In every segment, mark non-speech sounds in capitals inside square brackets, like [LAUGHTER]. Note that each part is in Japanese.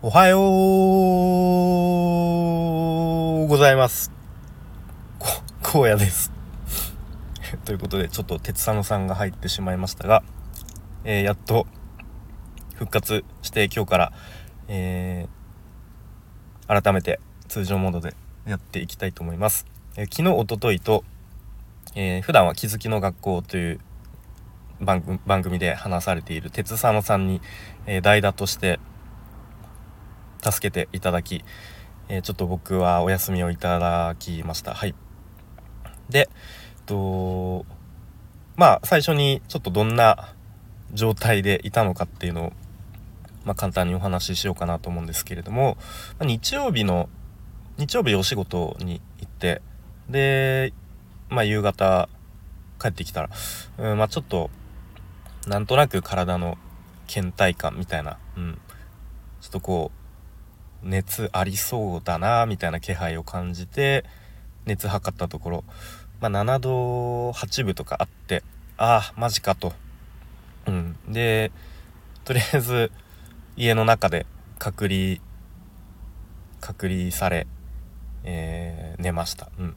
おはようございます。こ、荒野です。[LAUGHS] ということで、ちょっと鉄佐野さんが入ってしまいましたが、えーやっと復活して今日から、えー改めて通常モードでやっていきたいと思います。えー昨日、おとといと、えー普段は気づきの学校という番組番組で話されている鉄佐野さんに、えー代打として助けていただき、えーちょっと僕はお休みをいただきました。はい。でえっとまあ最初にちょっとどんな状態でいたのかっていうのを、まあ、簡単にお話ししようかなと思うんですけれども、ま日曜日の日曜日お仕事に行ってでまあ夕方帰ってきたら、うん、まあちょっとなんとなく体の倦怠感みたいな、うん、ちょっとこう熱ありそうだなみたいな気配を感じて熱測ったところ、まあ、7度8分とかあってああマジかと、うん、でとりあえず家の中で隔離隔離され、えー寝ました、うん、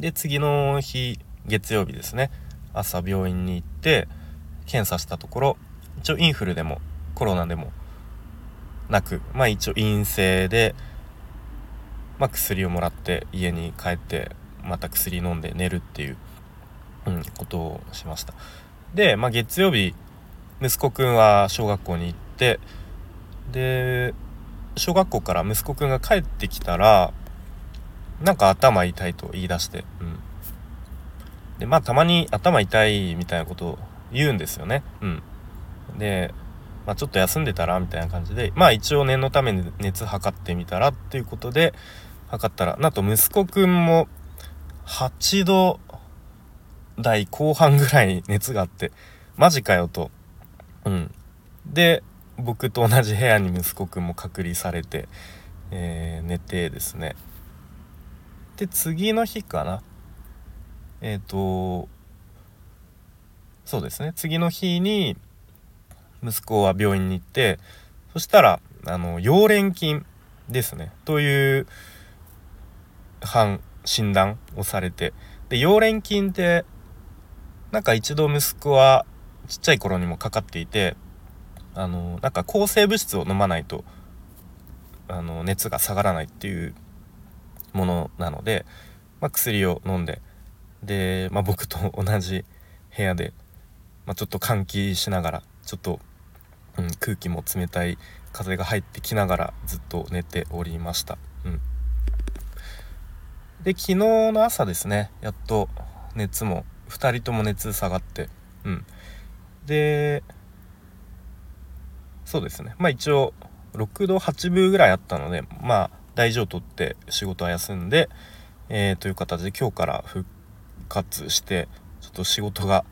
で次の日月曜日ですね。朝病院に行って検査したところ一応インフルでもコロナでもなくまあ一応陰性で、まあ、薬をもらって家に帰ってまた薬飲んで寝るっていう、うん、ことをしました。で、まあ、月曜日息子くんは小学校に行ってで小学校から息子くんが帰ってきたらなんか頭痛いと言い出して、うん、でまあたまに頭痛いみたいなことを言うんですよね。うん。でまあ、ちょっと休んでたらみたいな感じでまあ一応念のために熱測ってみたらっていうことで測ったらなんと息子くんも8度台後半ぐらい熱があってマジかよと。うん。で僕と同じ部屋に息子くんも隔離されて、えー寝てですね。で次の日かな。えっ、とそうですね。次の日に息子は病院に行ってそしたらあの溶連菌ですね。という判診断をされて。で溶連菌ってなんか一度息子はちっちゃい頃にもかかっていてあのなんか抗生物質を飲まないとあの熱が下がらないっていうものなので、まあ、薬を飲んで。で、まあ、僕と同じ部屋で、まあ、ちょっと換気しながらちょっとうん、空気も冷たい風が入ってきながらずっと寝ておりました、うん、で昨日の朝ですねやっと熱も2人とも熱下がってうん。でそうですね。まあ一応6度8分ぐらいあったのでまあ大事を取って仕事は休んで、えーという形で今日から復活してちょっと仕事が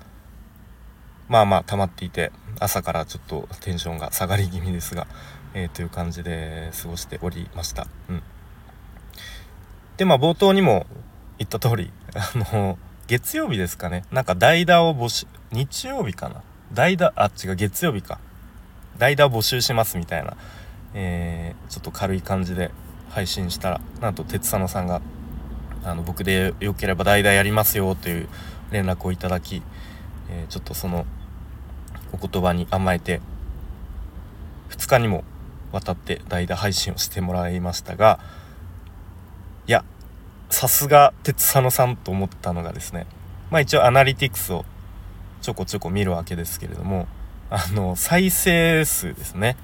まあまあ溜まっていて朝からちょっとテンションが下がり気味ですが、えーという感じで過ごしておりました。うん、でまあ冒頭にも言った通り [LAUGHS] あの月曜日ですかね。なんか代打を募集日曜日かな。代打あ違う月曜日か。代打を募集しますみたいな、えーちょっと軽い感じで配信したらなんと鉄佐野さんがあの僕でよければ代打やりますよという連絡をいただきえーちょっとそのお言葉に甘えて2日にもわたって代打配信をしてもらいましたがいやさすが鉄佐野さんと思ったのがですねまあ一応アナリティクスをちょこちょこ見るわけですけれどもあの再生数ですね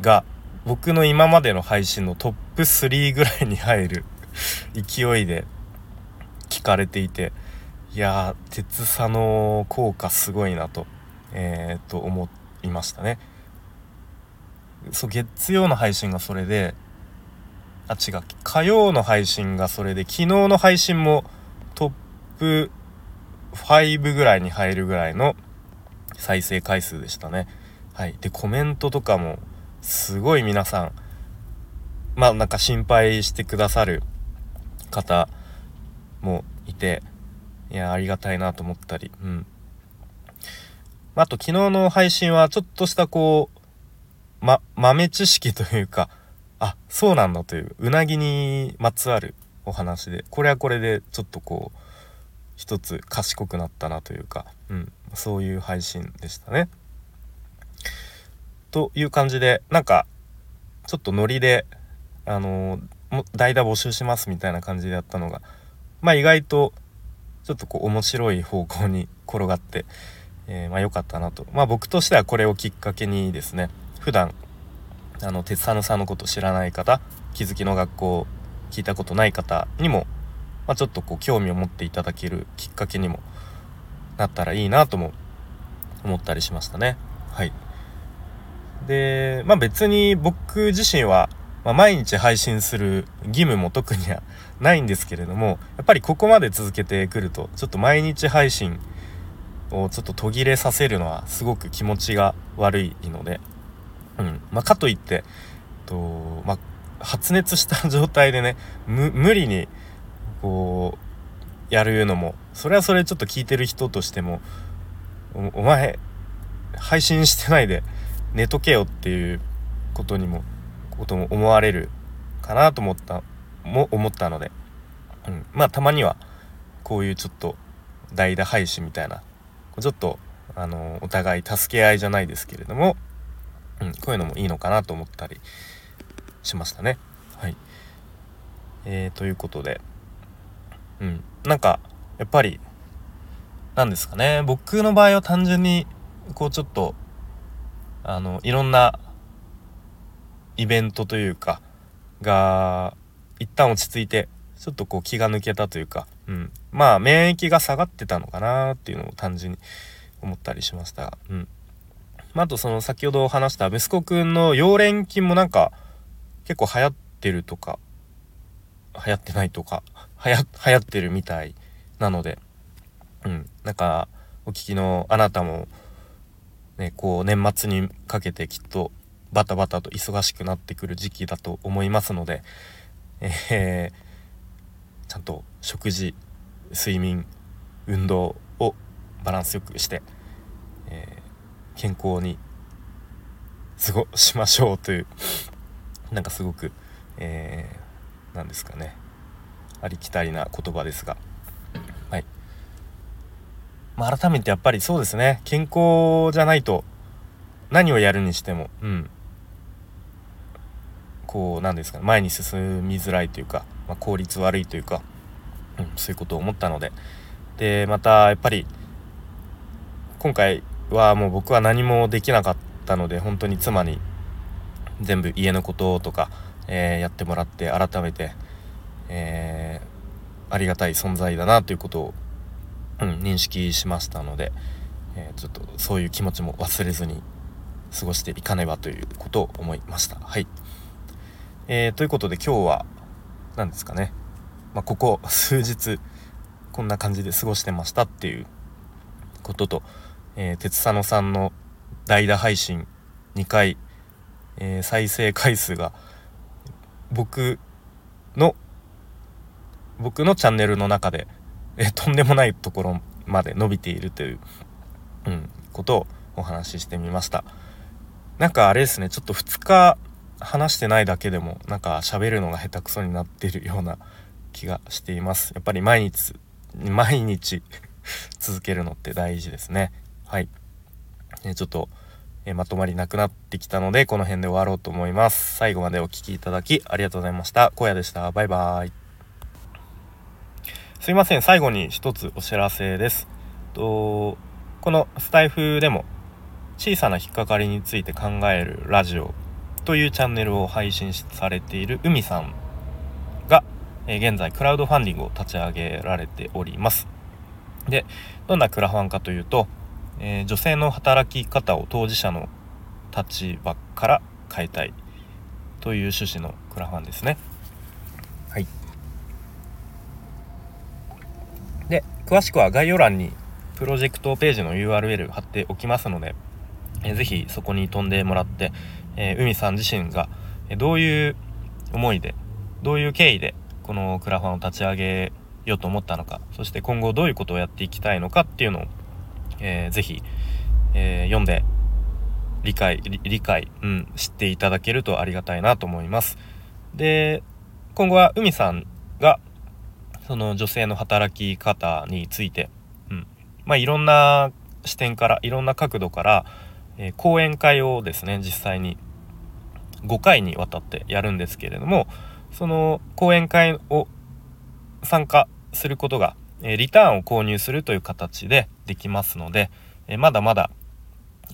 が僕の今までの配信のトップ3ぐらいに入る勢いで聞かれていていやー鉄佐の効果すごいなとえー、と思いましたね。そう月曜の配信がそれであ違う火曜の配信がそれで昨日の配信もトップ5ぐらいに入るぐらいの再生回数でしたね。はい。でコメントとかもすごい皆さんまあなんか心配してくださる方もいていやありがたいなと思ったりうん。あと昨日の配信はちょっとしたこうま豆知識というかあそうなんだといううなぎにまつわるお話でこれはこれでちょっとこう一つ賢くなったなというか、うん、そういう配信でしたね。という感じでなんかちょっとノリであの代打募集しますみたいな感じでやったのがまあ意外とちょっとこう面白い方向に転がって、えー、まあ良かったなと。まあ僕としてはこれをきっかけにですね普段あの鉄佐野さんのこと知らない方気づきの学校聞いたことない方にも、まあ、ちょっとこう興味を持っていただけるきっかけにもなったらいいなとも思ったりしましたね。はい。でまあ別に僕自身はまあ、毎日配信する義務も特にはないんですけれどもやっぱりここまで続けてくるとちょっと毎日配信をちょっと途切れさせるのはすごく気持ちが悪いので、うん。まあ、かといってと、まあ、発熱した状態でね無理にこうやるのもそれはそれちょっと聞いてる人としてもお前配信してないで寝とけよっていうことにもことも思われるかなと思ったも思ったので、うん、まあたまにはこういうちょっと代打配信みたいなちょっとあのお互い助け合いじゃないですけれども、うん、こういうのもいいのかなと思ったりしましたね。はい、えー、ということで、うん、なんかやっぱりなんですかね。僕の場合は単純にこうちょっとあのいろんなイベントというかが一旦落ち着いてちょっとこう気が抜けたというか、うん、まあ免疫が下がってたのかなっていうのを単純に思ったりしましたうん。まあ、あとその先ほど話した息子くんの溶連菌もなんか結構流行ってるとか流行ってないとか [LAUGHS] 流行流行ってるみたいなのでうんなんかお聞きのあなたもねこう年末にかけてきっとバタバタと忙しくなってくる時期だと思いますので、えー、ちゃんと食事睡眠運動をバランスよくして、えー、健康に過ごしましょうというなんかすごく、えー、なんですかね。ありきたりな言葉ですが。はい、まあ、改めてやっぱりそうですね。健康じゃないと何をやるにしてもうん。こう何ですかね。前に進みづらいというか、まあ、効率悪いというか、うん、そういうことを思ったので。でまたやっぱり今回はもう僕は何もできなかったので本当に妻に全部家のこととか、えー、やってもらって改めて、えー、ありがたい存在だなということを、うん、認識しましたので、えー、ちょっとそういう気持ちも忘れずに過ごしていかねばということを思いました。はい。えー、ということで今日は何ですかね、まあ、ここ数日こんな感じで過ごしてましたっていうことと、えー、鉄佐野さんの代打配信2回、えー、再生回数が僕の僕のチャンネルの中で、えー、とんでもないところまで伸びているという、うん、ことをお話ししてみました。なんかあれですねちょっと2日話してないだけでもなんか喋るのが下手くそになってるような気がしています。やっぱり毎日毎日 [LAUGHS] 続けるのって大事ですね。はい。えちょっとえまとまりなくなってきたのでこの辺で終わろうと思います。最後までお聴きいただきありがとうございました。荒野でした。バイバーイ。すいません。最後に一つお知らせです。とこのスタイフでも小さな引っかかりについて考えるラジオというチャンネルを配信されている海さん、え、現在クラウドファンディングを立ち上げられております。で、どんなクラファンかというと、えー、女性の働き方を当事者の立場から変えたいという趣旨のクラファンですね。はい。で、詳しくは概要欄にプロジェクトページの URL 貼っておきますので、えー、ぜひそこに飛んでもらって、えー、海さん自身がどういう思いでどういう経緯でこのクラファンを立ち上げようと思ったのかそして今後どういうことをやっていきたいのかっていうのを、えー、ぜひ、えー、読んで理解理解、うん、知っていただけるとありがたいなと思います。で今後は海さんがその女性の働き方について、うんまあ、いろんな視点からいろんな角度から、えー、講演会をですね実際に5回にわたってやるんですけれどもその講演会を参加することが、え、リターンを購入するという形でできますので、え、まだまだ、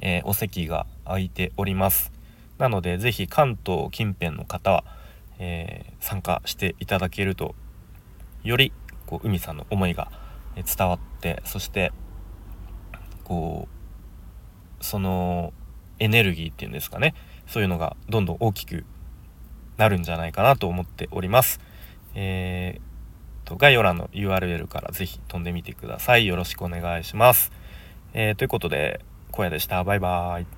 えお席が空いております。なので是非関東近辺の方は、え参加していただけるとよりこう海さんの思いが伝わってそしてこうそのエネルギーっていうんですかね。そういうのがどんどん大きくなるんじゃないかなと思っております。えー、と概要欄の URL から是非飛んでみてください。よろしくお願いします。えー、ということで、小屋でした。バイバーイ。